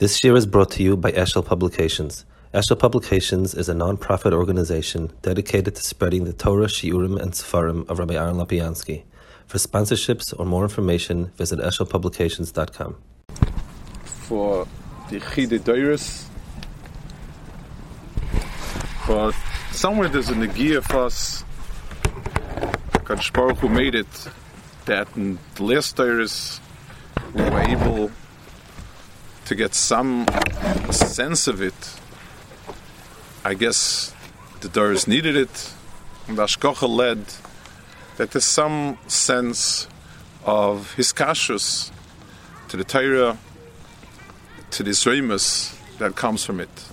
This year is brought to you by Eshel Publications. Eshel Publications is a non-profit organization dedicated to spreading the Torah, Shiurim, and Sefarim of Rabbi Aaron Lapiansky. For sponsorships or more information, visit eshelpublications.com. For the Chide Deiris, but somewhere there's a Nagia for us. Kadosh Baruch who made it that in the last Deiris we were able to get some sense of it. I guess the Doris needed it, and Ashkocha led that there's some sense of his kashrus to the Torah, to the Israelis that comes from it.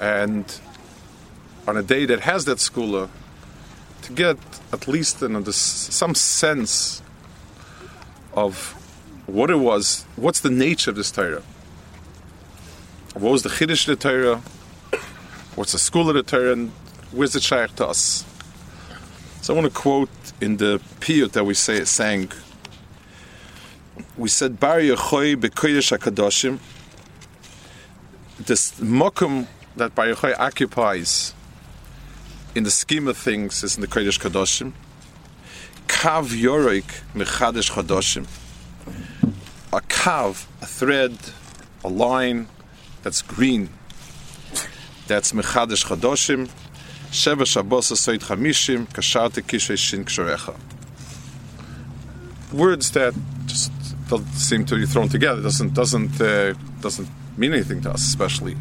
And on a day that has that skula, to get at least some sense of what it was, what's the nature of this Torah? What was the Chiddush of the Torah? What's the school of the Torah? And where's the shaykh to us? So I want to quote in the piyut that we say sang. We said Bar Yechoy bekodesh hakadoshim. This mokum that Bar Yechoy occupies in the scheme of things is in the kodesh kadoshim. Kav yorik mechadish kadoshim a kav, a thread, a line that's green. That's mechadish chadoshim. Sheva shabbos asoit chamishim kasharte kishay shin kshorecha. Words that just don't seem to be thrown together doesn't doesn't uh, doesn't mean anything to us, especially.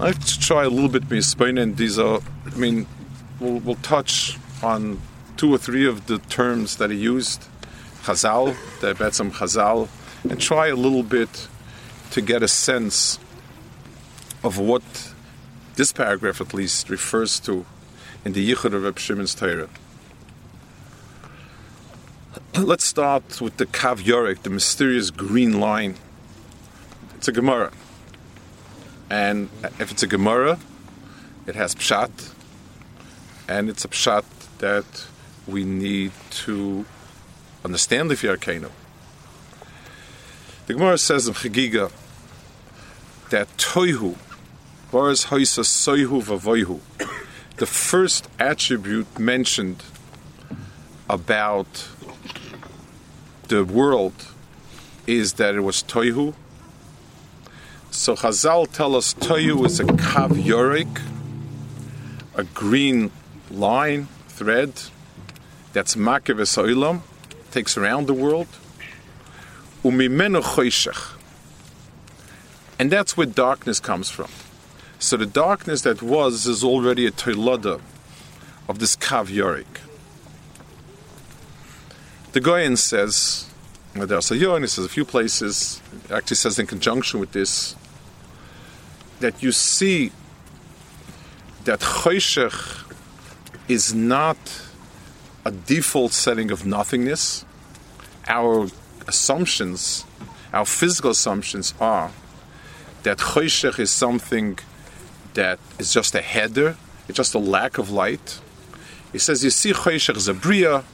I have to try a little bit mispain, and these are. I mean, we'll, we'll touch on two or three of the terms that he used Chazal, the Betzim Chazal, and try a little bit to get a sense of what this paragraph at least refers to in the Yichud of Reb Shimon's Torah. Let's start with the Kav Yorik, the mysterious green line. It's a Gemara. And if it's a Gemara, it has Pshat, and it's a Pshat that we need to understand the Fiarkenu. The Gemara says in Chagiga that Toihu, Boris Hoisa Soihu Vavoihu, the first attribute mentioned about the world is that it was Toihu. So Chazal tell us Toihu is a Kav Yorik, a green line, thread, that's Makev Oilam, takes around the world. And that's where darkness comes from. So the darkness that was is already a toilada of this kav yorik. The Goyen says, there's a he says a few places, actually says in conjunction with this, that you see that choshech is not a default setting of nothingness. Our assumptions, our physical assumptions are that choshech is something that is just a header, it's just a lack of light. He says, you see choshech is a bria.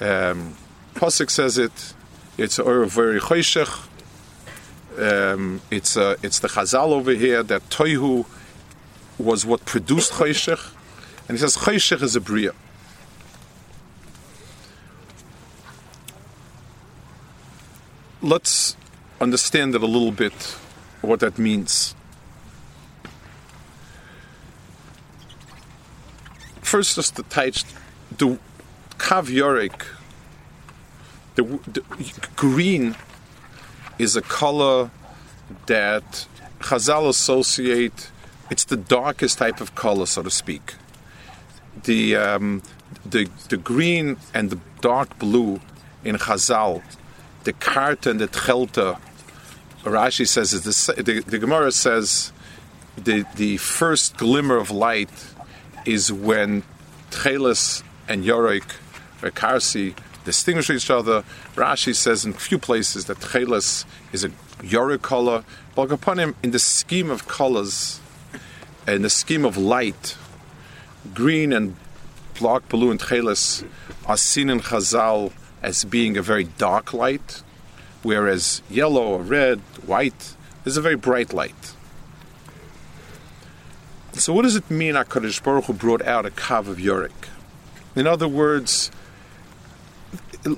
Um, says it, it's a very choshech. Um, it's, uh, it's the Chazal over here that Toihu was what produced choshech. And he says choshech is a bria. Let's understand it a little bit, what that means. First, just the touch the kav the, the green is a color that Chazal associate. It's the darkest type of color, so to speak. The um, the the green and the dark blue in Chazal the karta and the tchelta, Rashi says is the, the, the Gemara says the the first glimmer of light is when tchelis and yorik or karsi distinguish each other. Rashi says in a few places that tchelis is a yorik color, but upon him in the scheme of colors and the scheme of light, green and black, blue, and tchelis are seen in Chazal as being a very dark light. whereas yellow or red, white is a very bright light. So, what does it mean HaKadosh Baruch Hu brought out a Kav of Yorik? In other words,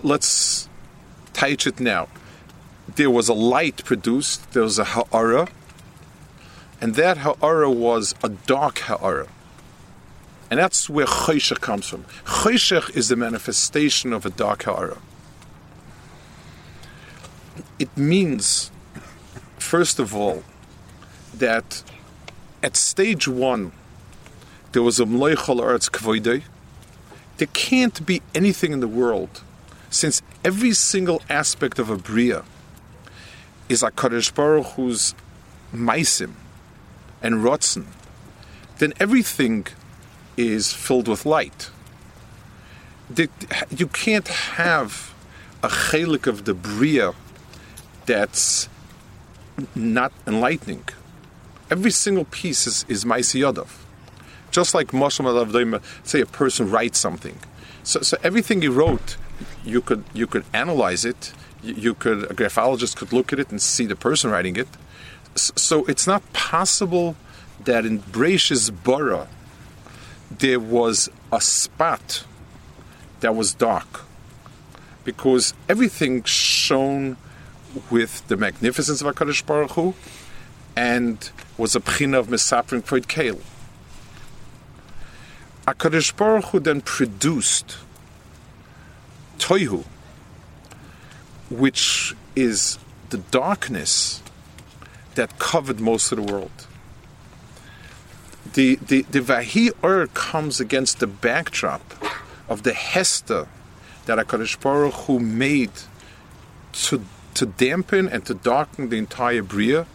let's touch it now. There was a light produced, there was a Ha'ara, and that Ha'ara was a dark Ha'ara. And that's where Choshech comes from. Choshech is the manifestation of a dark Ha'ara. It means, first of all, that at stage one, there was a Mloichal Arts Kvoidei. There can't be anything in the world, since every single aspect of a Bria is a Kadosh Baruch Hu's Maisim and Rotzen, then everything is filled with light. You can't have a chelik of the Bria that's not enlightening. Every single piece is, is Maisi Just like Moshe say a person writes something. So, so everything he wrote, you could you could analyze it. You, could a graphologist could look at it and see the person writing it. So it's not possible that in Bresh's Bara there was a spot that was dark because everything shone with the magnificence of HaKadosh Baruch Hu and was a pchina of Mesaprin Kvoid Kale. HaKadosh Baruch Hu then produced Toihu, which is the darkness that covered most of the world. The, the, the Vahi Ur comes against the backdrop of the Hester that HaKadosh Baruch Hu made to to dampen and to darken the entire Bria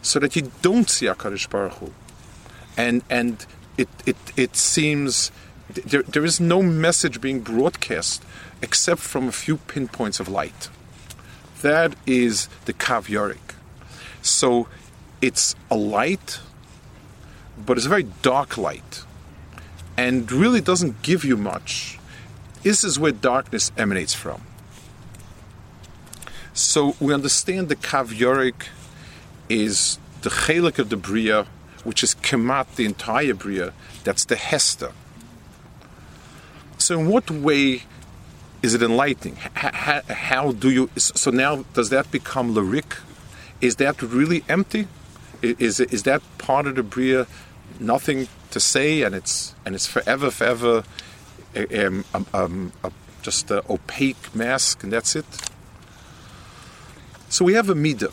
so that you don't see HaKadosh Baruch Hu. And, and it, it, it seems there, there is no message being broadcast except from a few pinpoints of light. That is the Kav Yorik. So it's a light, but it's a very dark light and really doesn't give you much. This is where darkness emanates from. So we understand the Kav Yorik is the chelik of the Bria, which is Kemat, the entire Bria, that's the Hester. So, in what way is it enlightening? How, how, do you. So now, does that become Lyric? Is that really empty? Is, is that part of the Bria nothing to say and it's, and it's forever, forever um, um, um, just an opaque mask and that's it? So we have a midah,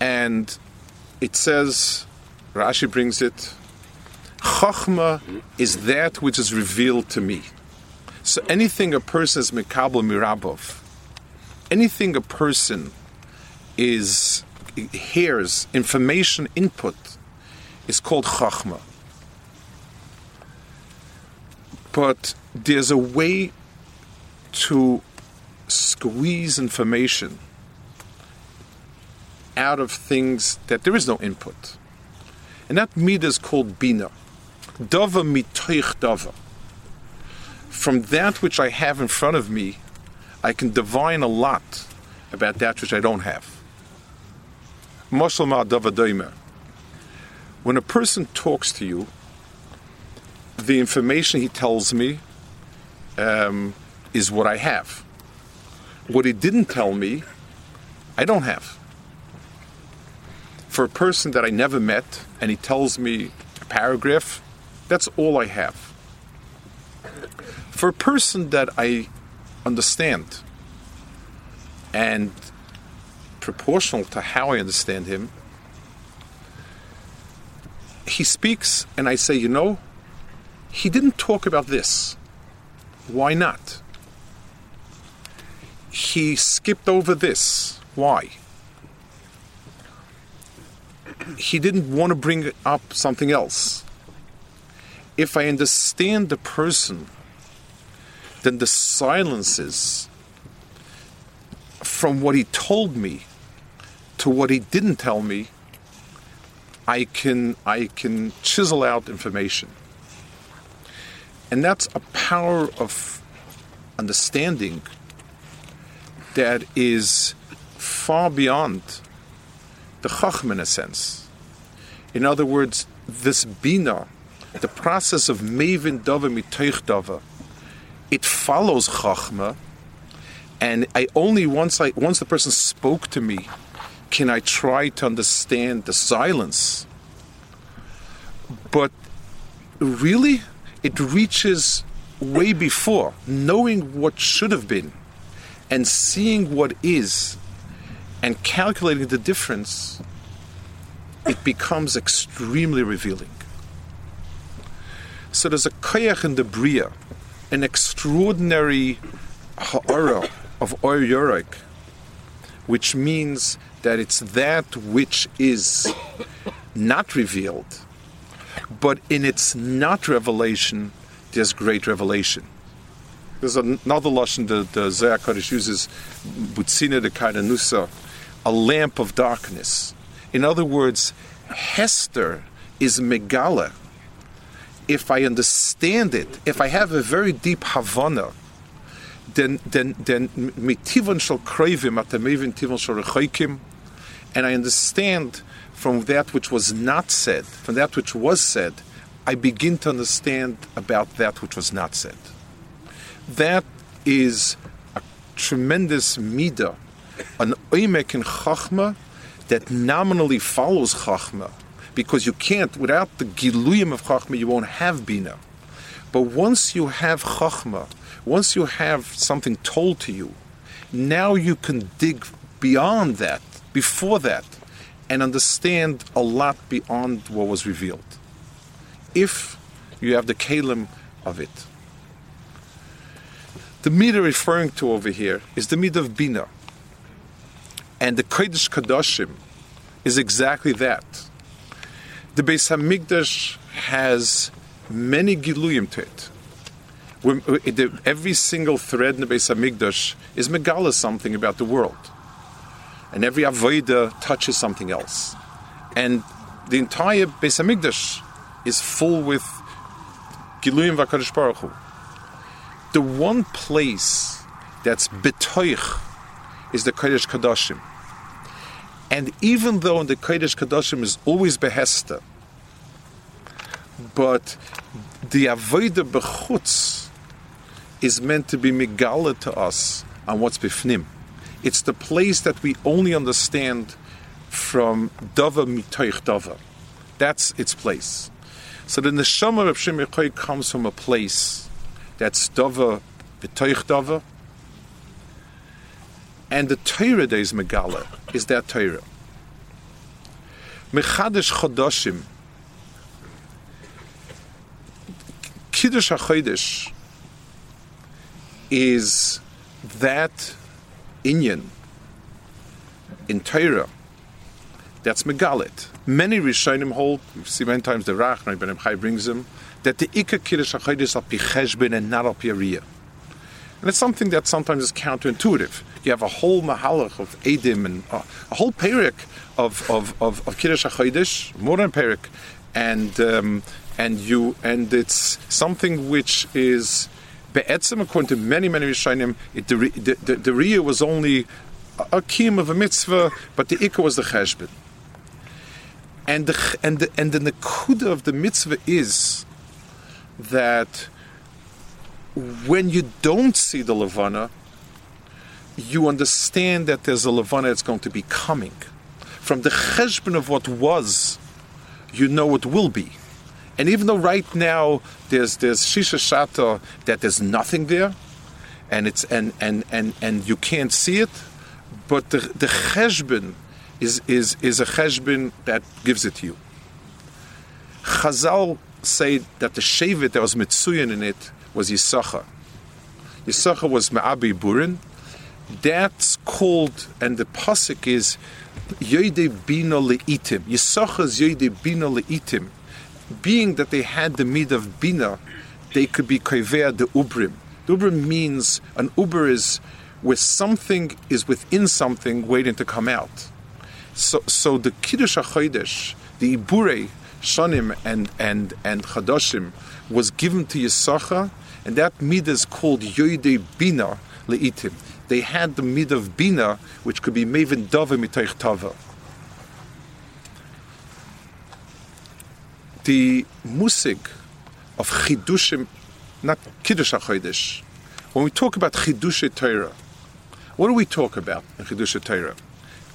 and it says, Rashi brings it, Chachma is that which is revealed to me. So anything a person is mikabel mirabov, anything a person is hears information input is called chachma. But there's a way to squeeze information out of things that there is no input. And that midah is called bina. Dava mitoich dava. From that which I have in front of me, I can divine a lot about that which I don't have. Moslema dava When a person talks to you, the information he tells me um, is what I have. What he didn't tell me, I don't have. For a person that I never met and he tells me a paragraph, that's all I have. For a person that I understand and proportional to how I understand him, he speaks and I say, you know, he didn't talk about this. Why not? he skipped over this. Why? He didn't want to bring up something else. If I understand the person, then the silences from what he told me to what he didn't tell me, I can I can chisel out information. And that's a power of understanding that is far beyond the Chachma in a sense. In other words, this Bina, the process of Mevin Dava Mitoich Dava, it follows Chachma, and I only once I once the person spoke to me, can I try to understand the silence. But really, it reaches way before knowing what should have been and seeing what is and calculating the difference, it becomes extremely revealing. So there's a koyach in the Bria, an extraordinary ha'ara of Or Yorek, which means that it's that which is not revealed, but in its not revelation, there's great revelation. There's another lashon that the Zohar Kodesh uses, butzina de kaidanusa, a lamp of darkness. In other words, Hester is megala. If I understand it, if I have a very deep havana, then then then mitivon shall krevim atamevin tivon shal rechoikim, and I understand from that which was not said, from that which was said, I begin to understand about that which was not said. That is a tremendous midah an oimek in chachma that nominally follows chachma, because you can't without the giluyim of chachma you won't have bina. But once you have chachma, once you have something told to you, now you can dig beyond that, before that, and understand a lot beyond what was revealed. If you have the kalim of it. The meter referring to over here is the meter of bina. And the Kodesh Kadoshim is exactly that. The Beis Hamikdash has many giluyim to it. When, every single thread in the Beis Hamikdash is megala something about the world, and every avodah touches something else, and the entire Beis Hamikdash is full with giluyim v'Kadosh Baruch Hu. The one place that's betoich is the Kodesh Kadoshim. And even though the Kodesh Kadoshim is always behesta, but the Avodah Bechutz is meant to be Megala to us on what's Bifnim. It's the place that we only understand from Dava Mitoich Dava. That's its place. So the Neshama of Shem comes from a place that's Dava Mitoich Dava, and the Torah that is Megala is that Torah. Mechadish Chodoshim. Kiddush HaChodesh is that inyan in Torah that's Megalit. Many Rishonim hold, see many times the Rach, Ben Chai brings them, that the Ikka Kiddush HaChodesh is al Pi and not al and it's something that sometimes is counterintuitive. You have a whole mahalach of edim and uh, a whole perik of of of, of kiddush hachodesh, more than perik, and um, and you and it's something which is be'etzim according to many many rishonim. The the, the, the riyah was only a, kim of a mitzvah, but the ikka was the cheshbon. And the and the and the nekuda of the mitzvah is that when you don't see the Levana, you understand that there's a Levana that's going to be coming. From the cheshbon of what was, you know what will be. And even though right now there's there's shisha shata that there's nothing there, and it's and and and and you can't see it, but the the cheshbon is is is a cheshbon that gives it to you. Chazal say that the shevet that was mitzuyin in it was Yisachar. Yisachar was Ma'abi Burin. That's called, and the pasuk is Yoide Bina Le'itim. Yisachar's Yoide Bina Le'itim. Being that they had the mid of Bina, they could be Koivea the Ubrim. The Ubrim means, an Uber is where something is within something waiting to come out. So, so the Kiddush HaChodesh, the Ibure, Shanim and, and, and Chadoshim was given to Yisachar and that midah is called Yoide Bina Leitim. They had the mid of bina, which could be maven dava mitoich tava. The musig of chidushim, not kiddush hachodesh. When we talk about chidush Torah, what do we talk about in chidush Torah?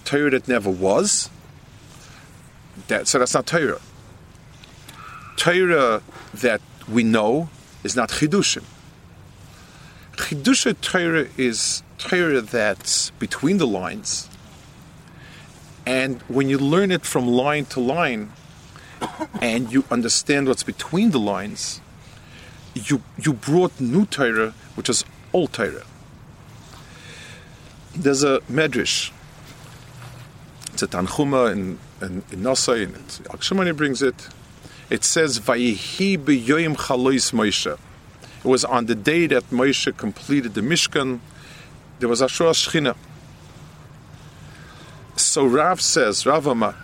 Torah that never was. That, so that's not Torah. Torah that we know is not chidushim. Chidusha Torah is Torah that's between the lines, and when you learn it from line to line, and you understand what's between the lines, you you brought new Torah, which is old Torah. There's a medrash. It's a Tanchuma in in, in Nosai, and Akshemani brings it. It says, "Vayihi b'yoyim chalois Moshe." It was on the day that Moshe completed the Mishkan. There was Ashura Shechina. So Rav says, Rav Amar,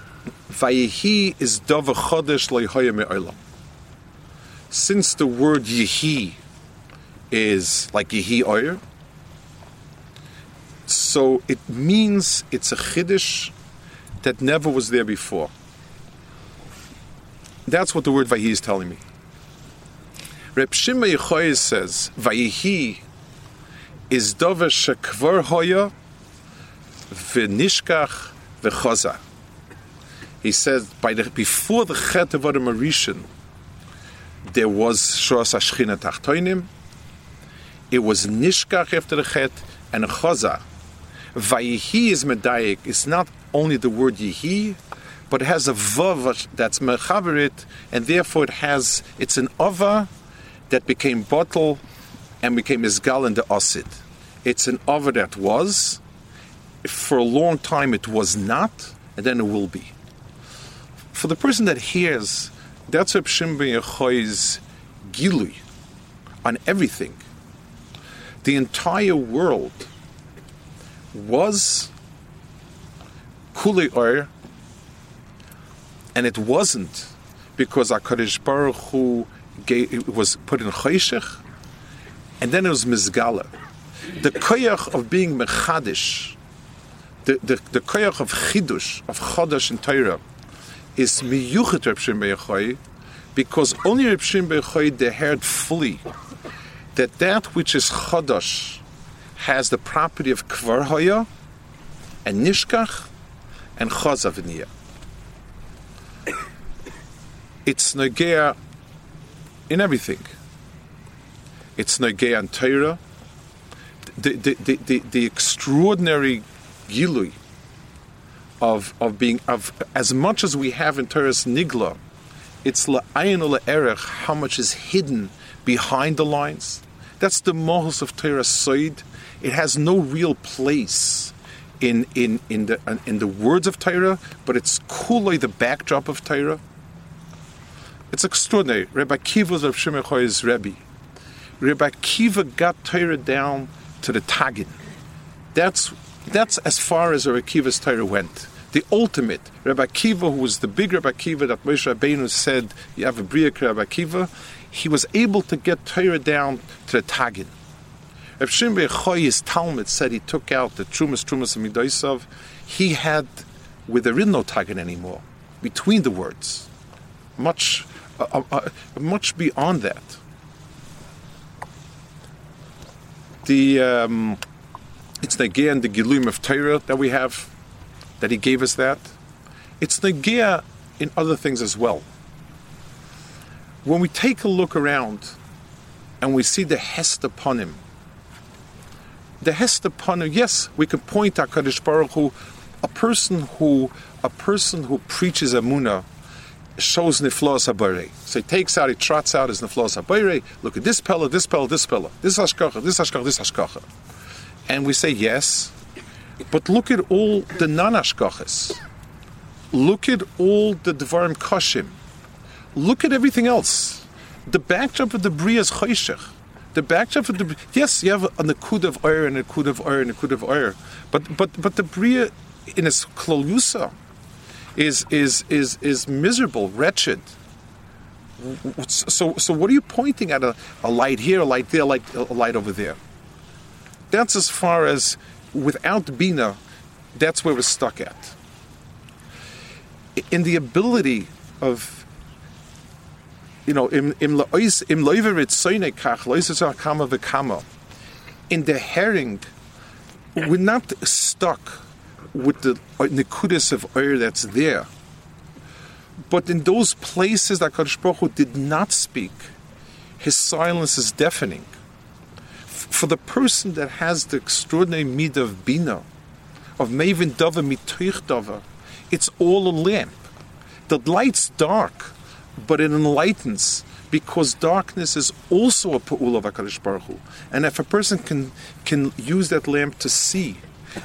Vayehi is Dova Chodesh Leihoya Me'olam. Since the word Yehi is like Yehi Oyer, so it means it's a Chiddush that never was there before. That's what the word Vayehi is telling me. Reb Shimon Yechoy says, Vayihi is dover shekvar hoya v'nishkach v'choza. He says, by the, before the Chet of Adam Arishan, there was Shos Ashchina Tachtoinim, it was Nishkach after the Chet, and Choza. Vayihi is Medayik, it's not only the word Yihi, but it has a Vav that's Mechaverit, and therefore it has, it's an Ova, that became bottle and became Isgal in the Osid. It's an over that was. For a long time it was not, and then it will be. For the person that hears, that's Reb Shimon Yechoi's gilui on everything. The entire world was Kuli Or, and it wasn't because HaKadosh Baruch Hu gave, was put in Choshech, and then it was Mizgala. The koyach of being Mechadish, the, the, the koyach of Chidush, of Chodesh and Torah, is miyuchet Reb Shimon because only Reb Shimon they heard fully that that which is Chodesh has the property of Kvar Hoya and Nishkach and Chazaviniya. It's Nagea in everything. It's Negei and Torah, the, the, the, the, the extraordinary gilui of, of being, of as much as we have in Torah's Nigla, it's la'ayin erech how much is hidden behind the lines. That's the mohos of Torah Soid. It has no real place in, in, in, the, in the words of Torah, but it's kuloi, the backdrop of Torah. It's extraordinary. Rabbi Kiva was Rav Shimon Choy's Rebbe. Rabbi Kiva got Torah down to the Tagin. That's, that's as far as Rabbi Kiva's Torah went. The ultimate. Rabbi Kiva, who was the big Rabbi Kiva that Moshe Rabbeinu said, you have a Briyak Rabbi Kiva, he was able to get Torah down to the Tagin. Rav Shimon Choy's Talmud said he took out the Trumas, Trumas, and Midoisov. He had, where there is no Tagin anymore, between the words. Much uh, uh, much beyond that. The um, it's again the Gilum of Torah that we have, that He gave us that. It's Nagia in other things as well. When we take a look around and we see the Hest upon Him, the Hest upon Him, yes, we can point at Kaddish Baruch Hu, a person who a person who preaches Amunah shows niflos habayre. So he takes out, he trots out his niflos habayre. Look at this pillar, this pillar, this pillar, this hashkacha, this hashkacha, this hashkacha. And we say yes, but look at all the non-hashkachas. Look at all the dvarim kashim. Look at everything else. The backdrop of the bria is choshech. The backdrop of the yes, you have a nekud of oil and a nekud of oil and a nekud of oil, but but but the bria in its klolusa is is is is miserable, wretched. So so what are you pointing at? A, a light here, a light there, a light a light over there. That's as far as without Bina, that's where we're stuck at. In the ability of you know. In the herring, we're not stuck with the uh, nikudis of oil that's there. But in those places that Kadosh Baruch Hu did not speak, his silence is deafening. For the person that has the extraordinary mid of bina, of maven dava mitoich dava, it's all a lamp. The light's dark, but it enlightens because darkness is also a pa'ul of HaKadosh Baruch Hu. And if a person can, can use that lamp to see,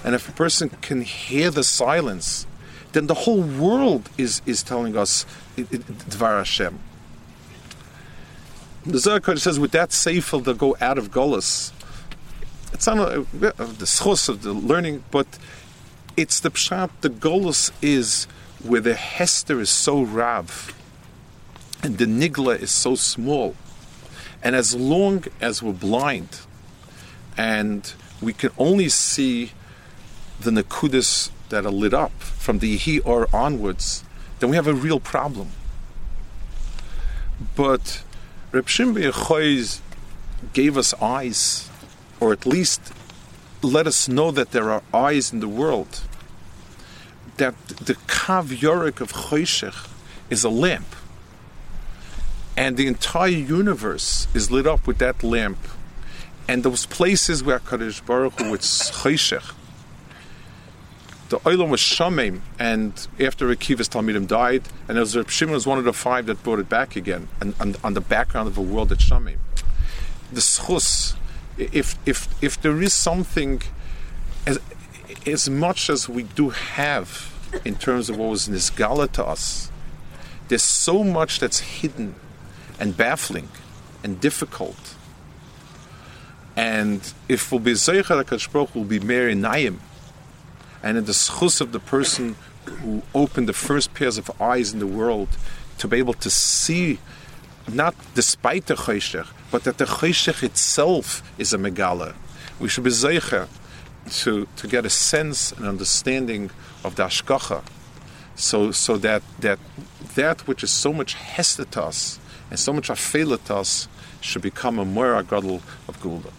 and if a person can hear the silence, then the whole world is, is telling us Dvar Hashem. The Zohar says, with that seifel, they'll go out of Golas. It's not a, uh, the schos of the learning, but it's the pshat, the Golas is where the Hester is so rav and the nigla is so small. And as long as we're blind and we can only see the nakudas that are lit up from the he or onwards, then we have a real problem. But Reb Shimon gave us eyes, or at least let us know that there are eyes in the world. That the kav yorik of Choshech is a lamp and the entire universe is lit up with that lamp. And those places where Kadosh Baruch Hu, it's Chayshech, the Olam was Shamim, and after Akiva's Talmidim died, and as Reb uh, Shimon was one of the five that brought it back again, and, and on the background of a world at Shamim. The schus, if if if there is something, as as much as we do have in terms of what was Nisgala to us, there's so much that's hidden and baffling and difficult. And if we'll be HaKadosh will be Mer Naim, and in the schus of the person who opened the first pairs of eyes in the world to be able to see, not despite the Chayshech, but that the Chayshech itself is a Megala. We should be Zeichar to, to get a sense and understanding of the Ashkacha, so, so that, that that which is so much hesed and so much afelitas should become a moira gadol of Gula.